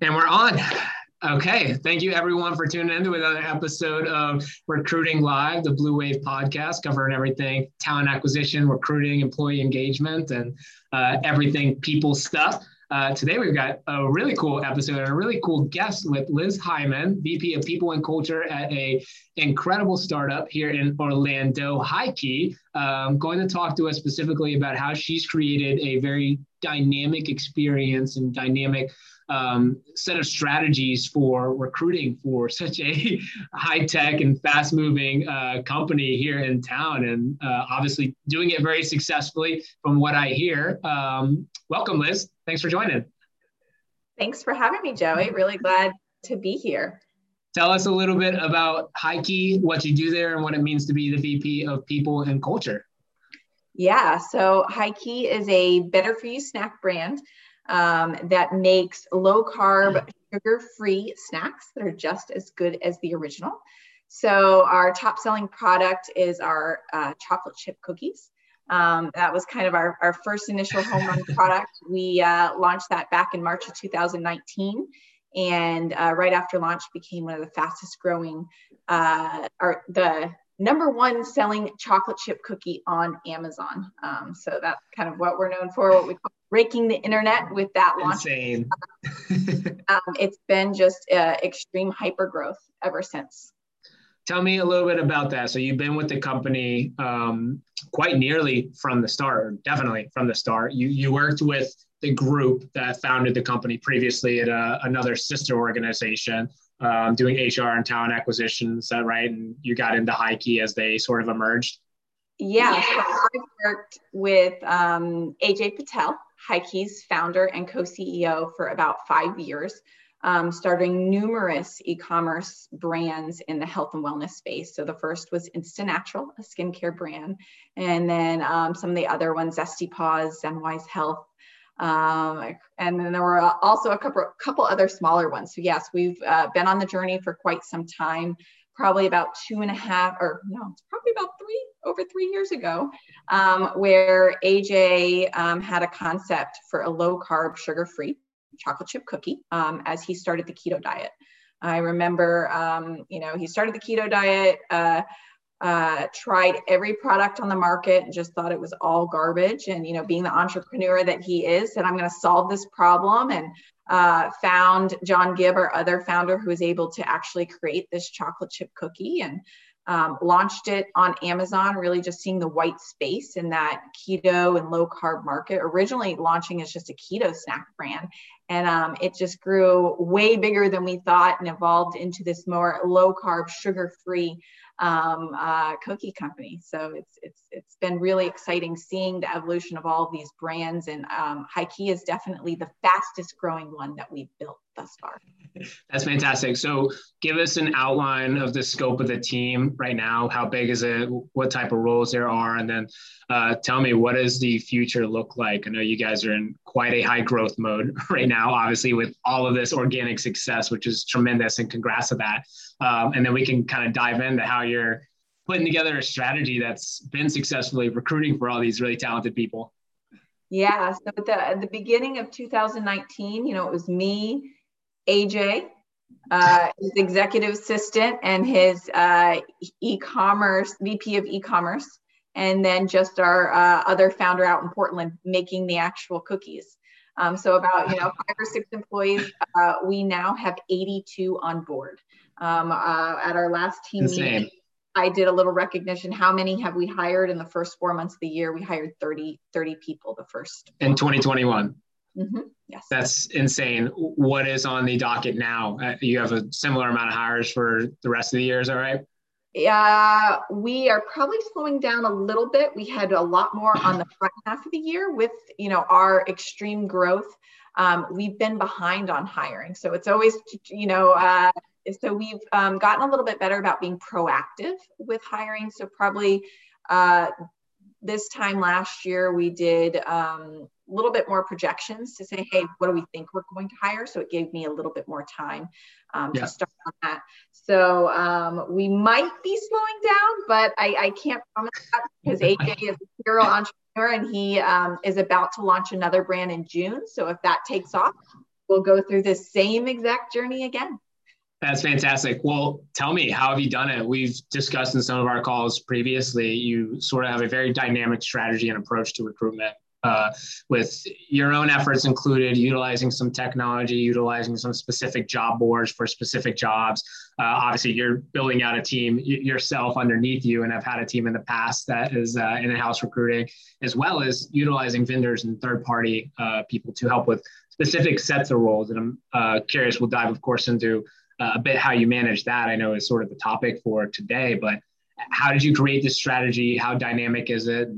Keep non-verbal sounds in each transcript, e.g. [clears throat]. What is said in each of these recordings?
And we're on. Okay. Thank you, everyone, for tuning in to another episode of Recruiting Live, the Blue Wave podcast, covering everything talent acquisition, recruiting, employee engagement, and uh, everything people stuff. Uh, today, we've got a really cool episode and a really cool guest with Liz Hyman, VP of People and Culture at a incredible startup here in Orlando, HighKey. Um, going to talk to us specifically about how she's created a very dynamic experience and dynamic um, set of strategies for recruiting for [laughs] such a high tech and fast moving uh, company here in town, and uh, obviously doing it very successfully from what I hear. Um, welcome, Liz. Thanks for joining. Thanks for having me, Joey. Really glad to be here. Tell us a little bit about HighKey, what you do there, and what it means to be the VP of People and Culture. Yeah, so HighKey is a better for you snack brand um, that makes low carb, sugar free snacks that are just as good as the original. So, our top selling product is our uh, chocolate chip cookies. Um, that was kind of our, our first initial [laughs] home run product. We uh, launched that back in March of 2019 and uh, right after launch became one of the fastest growing uh, or the number one selling chocolate chip cookie on Amazon. Um, so that's kind of what we're known for, what we call breaking the internet with that launch. Insane. [laughs] um, it's been just uh, extreme hyper growth ever since. Tell me a little bit about that. So you've been with the company um, quite nearly from the start, definitely from the start. You you worked with the group that founded the company previously at a, uh, another sister organization um, doing HR and talent acquisition. Is that right? And you got into HighKey as they sort of emerged. Yeah, so I worked with um, AJ Patel, HighKey's founder and co-CEO for about five years, um, starting numerous e-commerce brands in the health and wellness space. So the first was Insta Natural, a skincare brand, and then um, some of the other ones, Zesty Paws, Zenwise Health, um, and then there were also a couple, couple other smaller ones. So yes, we've uh, been on the journey for quite some time, probably about two and a half, or no, it's probably about three, over three years ago, um, where AJ um, had a concept for a low carb, sugar free chocolate chip cookie um, as he started the keto diet. I remember, um, you know, he started the keto diet. Uh, uh, tried every product on the market and just thought it was all garbage. And, you know, being the entrepreneur that he is, said, I'm going to solve this problem. And uh, found John Gibb, our other founder, who was able to actually create this chocolate chip cookie and um, launched it on Amazon, really just seeing the white space in that keto and low carb market. Originally launching as just a keto snack brand. And um, it just grew way bigger than we thought and evolved into this more low carb, sugar free um, uh, cookie company. So it's it's it's been really exciting seeing the evolution of all of these brands, and um, HighKey is definitely the fastest growing one that we've built thus far. That's fantastic. So, give us an outline of the scope of the team right now. How big is it? What type of roles there are? And then uh, tell me, what does the future look like? I know you guys are in quite a high growth mode [laughs] right now, obviously, with all of this organic success, which is tremendous. And congrats to that. Um, and then we can kind of dive into how you're putting together a strategy that's been successfully recruiting for all these really talented people. Yeah. So, at the, at the beginning of 2019, you know, it was me AJ, uh, his executive assistant, and his uh, e-commerce VP of e-commerce, and then just our uh, other founder out in Portland making the actual cookies. Um, so about you know five or six employees. Uh, we now have 82 on board. Um, uh, at our last team Insane. meeting, I did a little recognition. How many have we hired in the first four months of the year? We hired 30 30 people the first in 2021. Mm-hmm. Yes. That's insane. What is on the docket now? Uh, you have a similar amount of hires for the rest of the year, is that right? Yeah, we are probably slowing down a little bit. We had a lot more on the front half of the year with, you know, our extreme growth. Um, we've been behind on hiring, so it's always, you know, uh, so we've um, gotten a little bit better about being proactive with hiring. So probably uh, this time last year we did um, a little bit more projections to say, hey, what do we think we're going to hire? So it gave me a little bit more time um, yeah. to start on that. So um, we might be slowing down, but I, I can't promise that because AJ is a serial entrepreneur and he um, is about to launch another brand in June. So if that takes off, we'll go through the same exact journey again. That's fantastic. Well, tell me, how have you done it? We've discussed in some of our calls previously, you sort of have a very dynamic strategy and approach to recruitment. Uh, with your own efforts included utilizing some technology, utilizing some specific job boards for specific jobs. Uh, obviously, you're building out a team yourself underneath you, and I've had a team in the past that is uh, in-house recruiting, as well as utilizing vendors and third-party uh, people to help with specific sets of roles. And I'm uh, curious. We'll dive, of course, into uh, a bit how you manage that. I know is sort of the topic for today, but how did you create this strategy? How dynamic is it?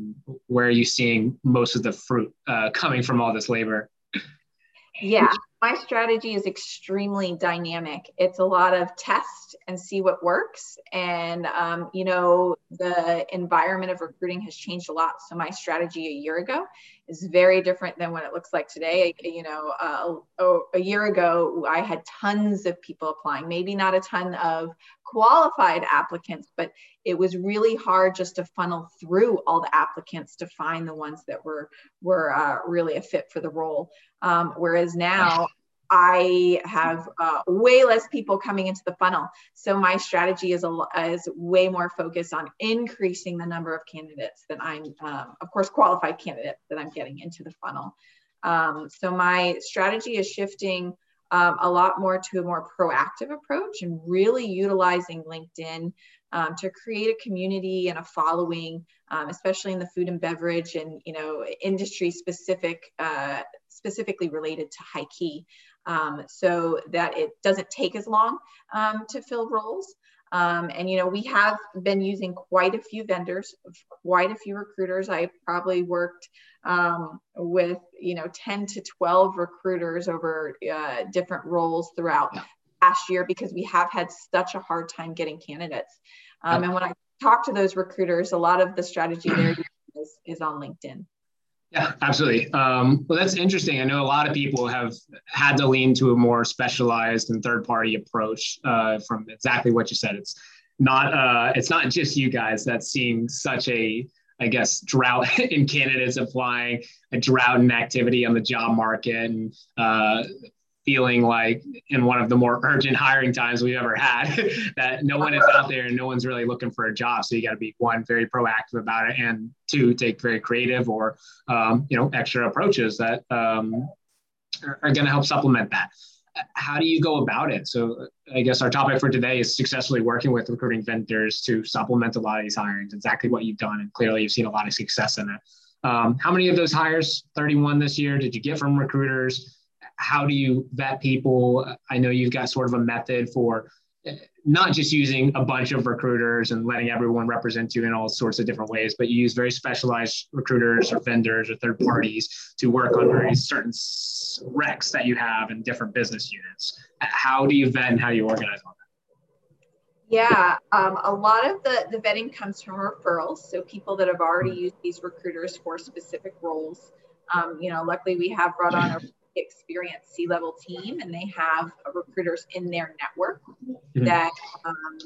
Where are you seeing most of the fruit uh, coming from all this labor? Yeah, my strategy is extremely dynamic. It's a lot of test and see what works. And, um, you know, the environment of recruiting has changed a lot. So my strategy a year ago is very different than what it looks like today. You know, uh, a year ago, I had tons of people applying, maybe not a ton of qualified applicants, but it was really hard just to funnel through all the applicants to find the ones that were were uh, really a fit for the role. Um, whereas now I have uh, way less people coming into the funnel. So my strategy is a is way more focused on increasing the number of candidates that I'm, um, of course, qualified candidates that I'm getting into the funnel. Um, so my strategy is shifting um, a lot more to a more proactive approach and really utilizing LinkedIn um, to create a community and a following, um, especially in the food and beverage and you know industry specific, uh, specifically related to high key um, so that it doesn't take as long um, to fill roles. Um, and you know, we have been using quite a few vendors, quite a few recruiters. I probably worked um, with you know 10 to 12 recruiters over uh, different roles throughout last year because we have had such a hard time getting candidates. Um, and when I talk to those recruiters, a lot of the strategy there is, is on LinkedIn. Yeah, absolutely. Um, well, that's interesting. I know a lot of people have had to lean to a more specialized and third-party approach uh, from exactly what you said. It's not uh, it's not just you guys that's seeing such a I guess drought [laughs] in candidates applying, a drought in activity on the job market, and uh, feeling like in one of the more urgent hiring times we've ever had [laughs] that no one is out there and no one's really looking for a job. So you got to be one very proactive about it and two take very creative or um, you know extra approaches that um, are, are going to help supplement that. How do you go about it? So i guess our topic for today is successfully working with recruiting vendors to supplement a lot of these hirings exactly what you've done and clearly you've seen a lot of success in it. Um, how many of those hires 31 this year did you get from recruiters how do you vet people? I know you've got sort of a method for not just using a bunch of recruiters and letting everyone represent you in all sorts of different ways, but you use very specialized recruiters or vendors or third parties to work on very certain recs that you have in different business units. How do you vet and how do you organize on that? Yeah, um, a lot of the, the vetting comes from referrals. So people that have already mm-hmm. used these recruiters for specific roles. Um, you know, luckily we have brought on a experienced C-level team, and they have recruiters in their network mm-hmm. that um,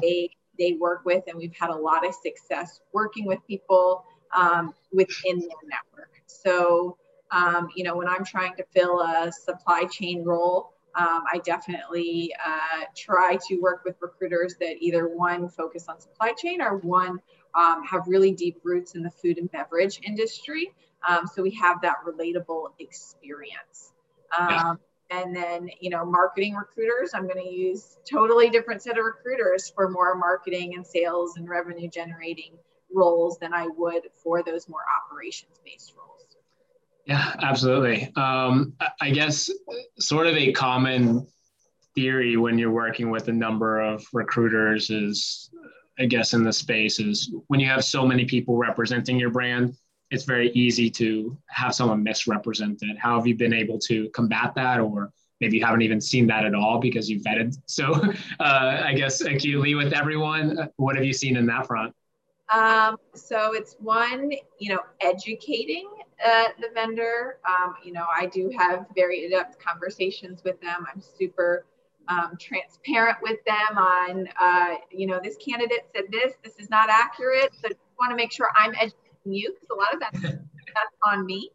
they they work with, and we've had a lot of success working with people um, within their network. So, um, you know, when I'm trying to fill a supply chain role, um, I definitely uh, try to work with recruiters that either one focus on supply chain or one um, have really deep roots in the food and beverage industry. Um, so we have that relatable experience. Um. And then, you know, marketing recruiters, I'm going to use totally different set of recruiters for more marketing and sales and revenue generating roles than I would for those more operations based roles. Yeah, absolutely. Um, I guess sort of a common theory when you're working with a number of recruiters is, I guess, in the space is when you have so many people representing your brand, it's very easy to have someone misrepresented. How have you been able to combat that, or maybe you haven't even seen that at all because you vetted so [laughs] uh, I guess acutely with everyone? What have you seen in that front? Um, so it's one, you know, educating uh, the vendor. Um, you know, I do have very in-depth conversations with them. I'm super um, transparent with them on, uh, you know, this candidate said this, this is not accurate. So want to make sure I'm educated you because a lot of that that's on me.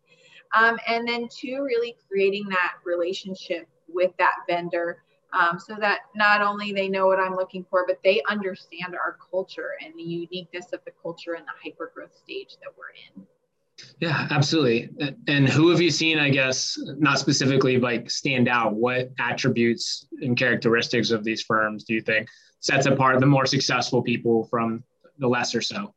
Um, and then two, really creating that relationship with that vendor um, so that not only they know what I'm looking for, but they understand our culture and the uniqueness of the culture and the hyper growth stage that we're in. Yeah, absolutely. And who have you seen, I guess, not specifically like stand out? What attributes and characteristics of these firms do you think sets apart the more successful people from the lesser so?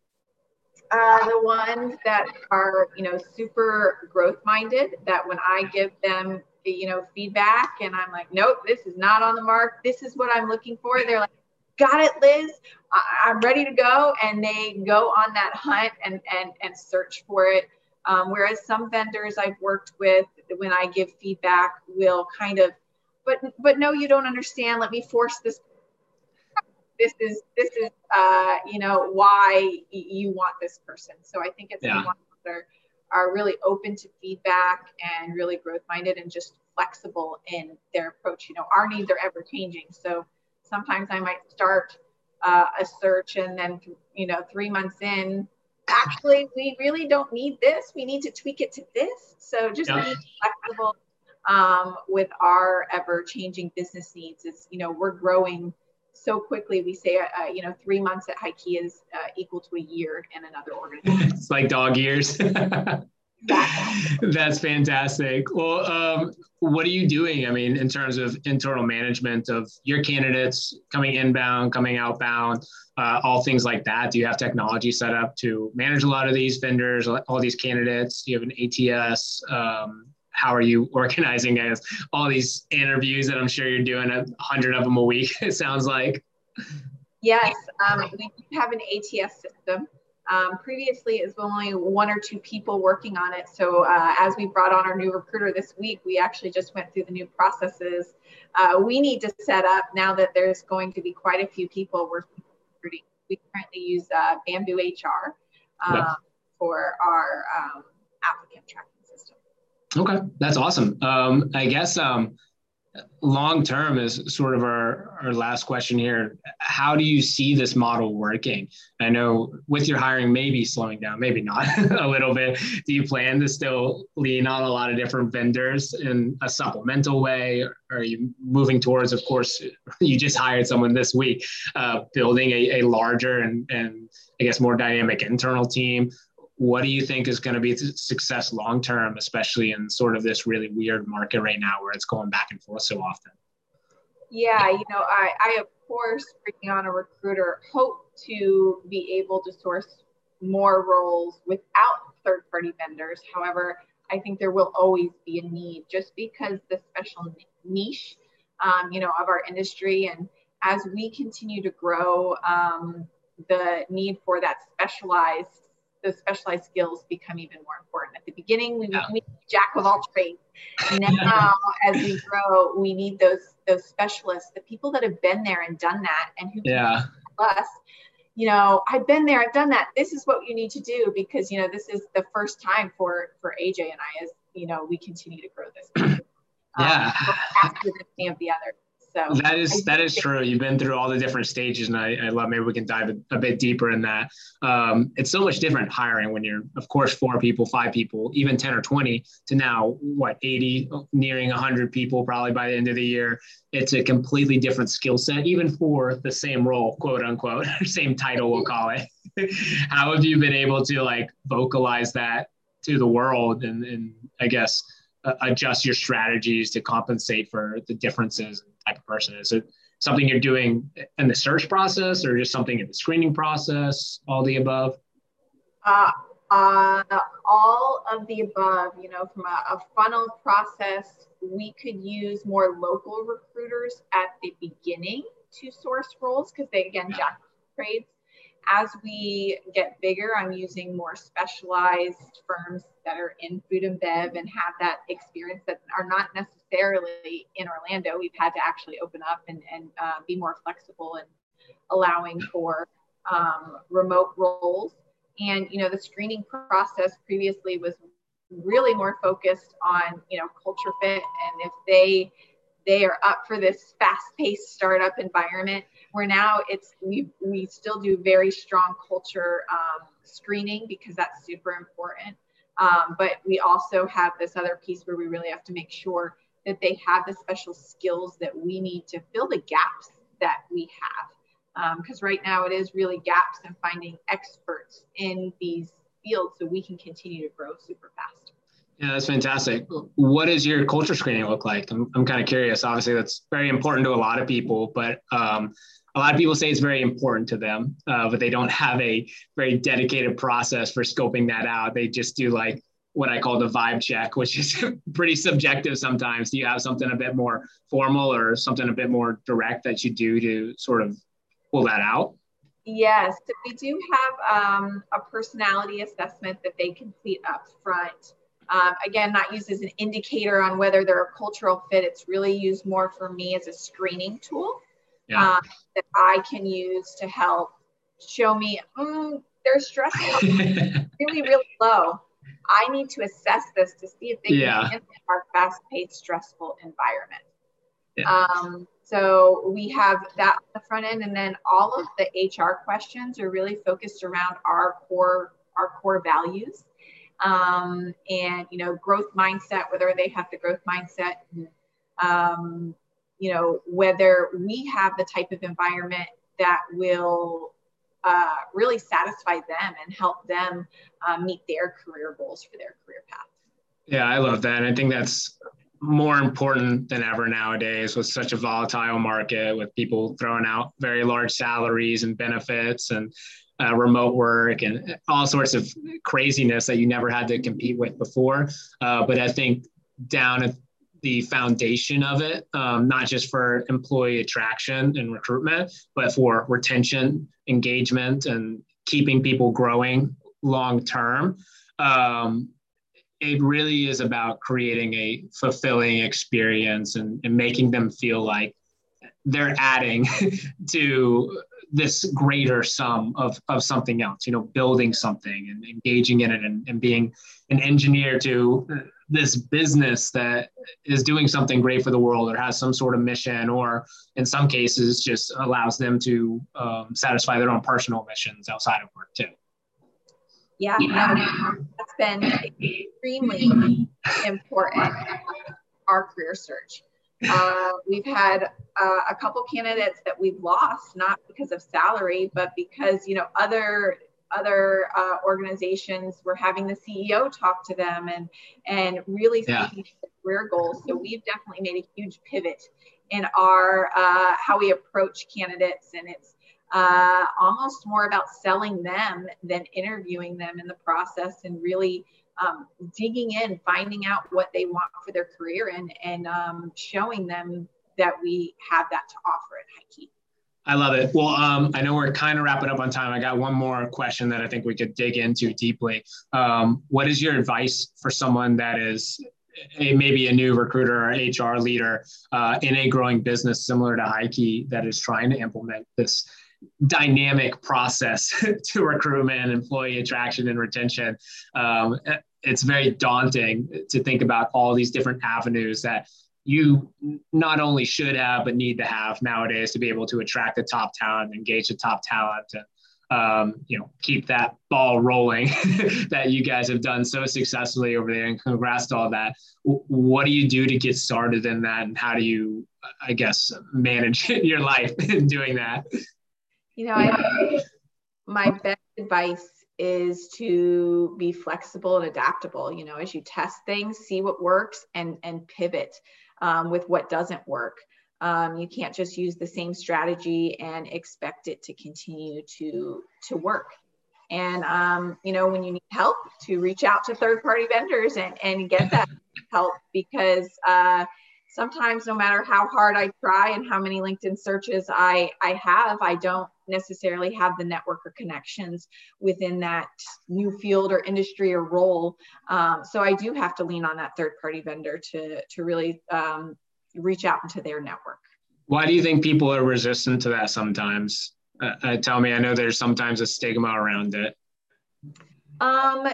Uh, the ones that are, you know, super growth minded, that when I give them you know, feedback and I'm like, nope, this is not on the mark. This is what I'm looking for. They're like, got it, Liz. I- am ready to go. And they go on that hunt and, and, and search for it. Um, whereas some vendors I've worked with, when I give feedback, will kind of, but but no, you don't understand. Let me force this. This is this is uh, you know why you want this person. So I think it's yeah are really open to feedback and really growth minded and just flexible in their approach. You know, our needs are ever changing. So sometimes I might start uh, a search and then, you know, three months in, actually, we really don't need this. We need to tweak it to this. So just yeah. be flexible um, with our ever changing business needs. Is, you know, we're growing so quickly. We say, uh, you know, three months at HighKey is uh, equal to a year in another organization. it's [laughs] like dog years. [laughs] That's fantastic. Well, um, what are you doing? I mean, in terms of internal management of your candidates coming inbound, coming outbound, uh, all things like that. Do you have technology set up to manage a lot of these vendors, all these candidates? Do you have an ATS? Um, how are you organizing as all these interviews that I'm sure you're doing a hundred of them a week? [laughs] It sounds like. Yes, um, we have an ATS system. Um, previously, it was only one or two people working on it. So uh, as we brought on our new recruiter this week, we actually just went through the new processes. Uh, we need to set up now that there's going to be quite a few people working recruiting. We currently use uh, Bamboo HR um, yeah. for our um, applicant tracking system. Okay, that's awesome. Um, I guess um, long term is sort of our, our last question here. How do you see this model working? I know with your hiring maybe slowing down, maybe not [laughs] a little bit. Do you plan to still lean on a lot of different vendors in a supplemental way? Are you moving towards, of course, [laughs] you just hired someone this week, uh, building a, a larger and, and I guess more dynamic internal team? What do you think is going to be success long term, especially in sort of this really weird market right now where it's going back and forth so often? Yeah, you know, I, I of course, bringing on a recruiter, hope to be able to source more roles without third party vendors. However, I think there will always be a need just because the special niche, um, you know, of our industry. And as we continue to grow, um, the need for that specialized those specialized skills become even more important. At the beginning, we, yeah. we jack of all trades. Now, [laughs] as we grow, we need those those specialists, the people that have been there and done that, and who yeah. us. You know, I've been there, I've done that. This is what you need to do because you know this is the first time for for AJ and I as you know we continue to grow this. [clears throat] yeah. Um, after the of the other. So that is that is true. You've been through all the different stages, and I, I love. Maybe we can dive a, a bit deeper in that. Um, it's so much different hiring when you're, of course, four people, five people, even ten or twenty, to now what eighty, nearing hundred people probably by the end of the year. It's a completely different skill set, even for the same role, quote unquote, [laughs] same title, we'll call it. [laughs] How have you been able to like vocalize that to the world, and, and I guess uh, adjust your strategies to compensate for the differences type of person? Is it something you're doing in the search process or just something in the screening process, all the above? Uh, uh, all of the above, you know, from a, a funnel process, we could use more local recruiters at the beginning to source roles because they, again, yeah. jack trades as we get bigger, I'm using more specialized firms that are in food and bev and have that experience that are not necessarily in Orlando. We've had to actually open up and, and uh, be more flexible and allowing for um, remote roles. And, you know, the screening process previously was really more focused on, you know, culture fit. And if they, they are up for this fast-paced startup environment where now it's we we still do very strong culture um, screening because that's super important. Um, but we also have this other piece where we really have to make sure that they have the special skills that we need to fill the gaps that we have. Because um, right now it is really gaps in finding experts in these fields so we can continue to grow super fast. Yeah, that's fantastic. What does your culture screening look like? I'm, I'm kind of curious. Obviously, that's very important to a lot of people, but um, a lot of people say it's very important to them, uh, but they don't have a very dedicated process for scoping that out. They just do like what I call the vibe check, which is [laughs] pretty subjective sometimes. Do you have something a bit more formal or something a bit more direct that you do to sort of pull that out? Yes, we do have um, a personality assessment that they complete up front. Um, again, not used as an indicator on whether they're a cultural fit. It's really used more for me as a screening tool yeah. um, that I can use to help show me mm, their stress [laughs] really, really low. I need to assess this to see if they yeah. can our fast-paced, stressful environment. Yeah. Um, so we have that on the front end, and then all of the HR questions are really focused around our core our core values um, and you know growth mindset whether they have the growth mindset um, you know whether we have the type of environment that will uh, really satisfy them and help them uh, meet their career goals for their career path yeah i love that and i think that's more important than ever nowadays with such a volatile market with people throwing out very large salaries and benefits and uh, remote work and all sorts of craziness that you never had to compete with before. Uh, but I think down at the foundation of it, um, not just for employee attraction and recruitment, but for retention, engagement, and keeping people growing long term. Um, it really is about creating a fulfilling experience and, and making them feel like they're adding [laughs] to this greater sum of, of something else, you know, building something and engaging in it and, and being an engineer to this business that is doing something great for the world or has some sort of mission or in some cases just allows them to um, satisfy their own personal missions outside of work too. Yeah, yeah. that's been extremely important our career search uh, we've had uh, a couple candidates that we've lost, not because of salary, but because you know other other uh, organizations were having the CEO talk to them and and really yeah. speaking to career goals. So we've definitely made a huge pivot in our uh, how we approach candidates, and it's uh, almost more about selling them than interviewing them in the process and really um, digging in, finding out what they want for their career, and and um, showing them that we have that to offer at HighKey. I love it. Well, um, I know we're kind of wrapping up on time. I got one more question that I think we could dig into deeply. Um, what is your advice for someone that is a, maybe a new recruiter or HR leader uh, in a growing business similar to HighKey that is trying to implement this dynamic process [laughs] to recruitment, employee attraction, and retention? Um, it's very daunting to think about all these different avenues that you not only should have but need to have nowadays to be able to attract the top talent, engage the top talent, and um, you know keep that ball rolling [laughs] that you guys have done so successfully over there. And congrats to all that. What do you do to get started in that, and how do you, I guess, manage [laughs] your life in doing that? You know, I, my best advice is to be flexible and adaptable you know as you test things see what works and and pivot um, with what doesn't work. Um, you can't just use the same strategy and expect it to continue to to work. And um, you know when you need help to reach out to third party vendors and, and get that help because uh, sometimes no matter how hard I try and how many LinkedIn searches I, I have, I don't necessarily have the network or connections within that new field or industry or role. Um, so I do have to lean on that third party vendor to, to really um, reach out into their network. Why do you think people are resistant to that sometimes? Uh, uh, tell me, I know there's sometimes a stigma around it. Um,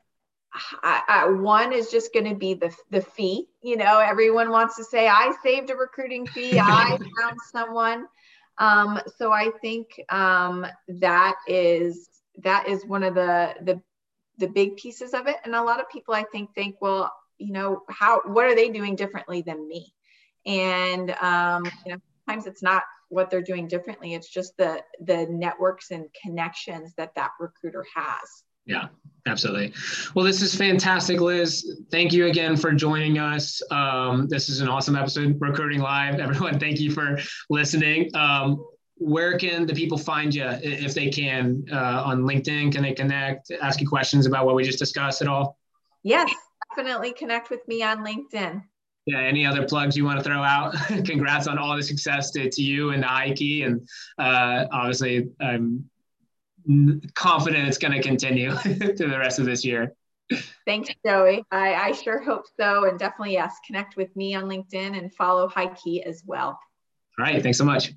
I, I, one is just going to be the the fee. You know, everyone wants to say, "I saved a recruiting fee. I [laughs] found someone." Um, so I think um, that is that is one of the the the big pieces of it. And a lot of people I think think, well, you know, how what are they doing differently than me? And um, you know, sometimes it's not what they're doing differently. It's just the the networks and connections that that recruiter has. Yeah, absolutely. Well, this is fantastic, Liz. Thank you again for joining us. Um, this is an awesome episode, Recruiting Live. [laughs] Everyone, thank you for listening. Um, where can the people find you if they can uh, on LinkedIn? Can they connect, ask you questions about what we just discussed at all? Yes, definitely connect with me on LinkedIn. Yeah, any other plugs you want to throw out? [laughs] Congrats on all the success to, to you and the HighKey. And uh, obviously, I'm confident it's going to continue [laughs] through the rest of this year. Thanks, Joey. I, I sure hope so. And definitely, yes, connect with me on LinkedIn and follow HighKey as well. All right. Thanks so much.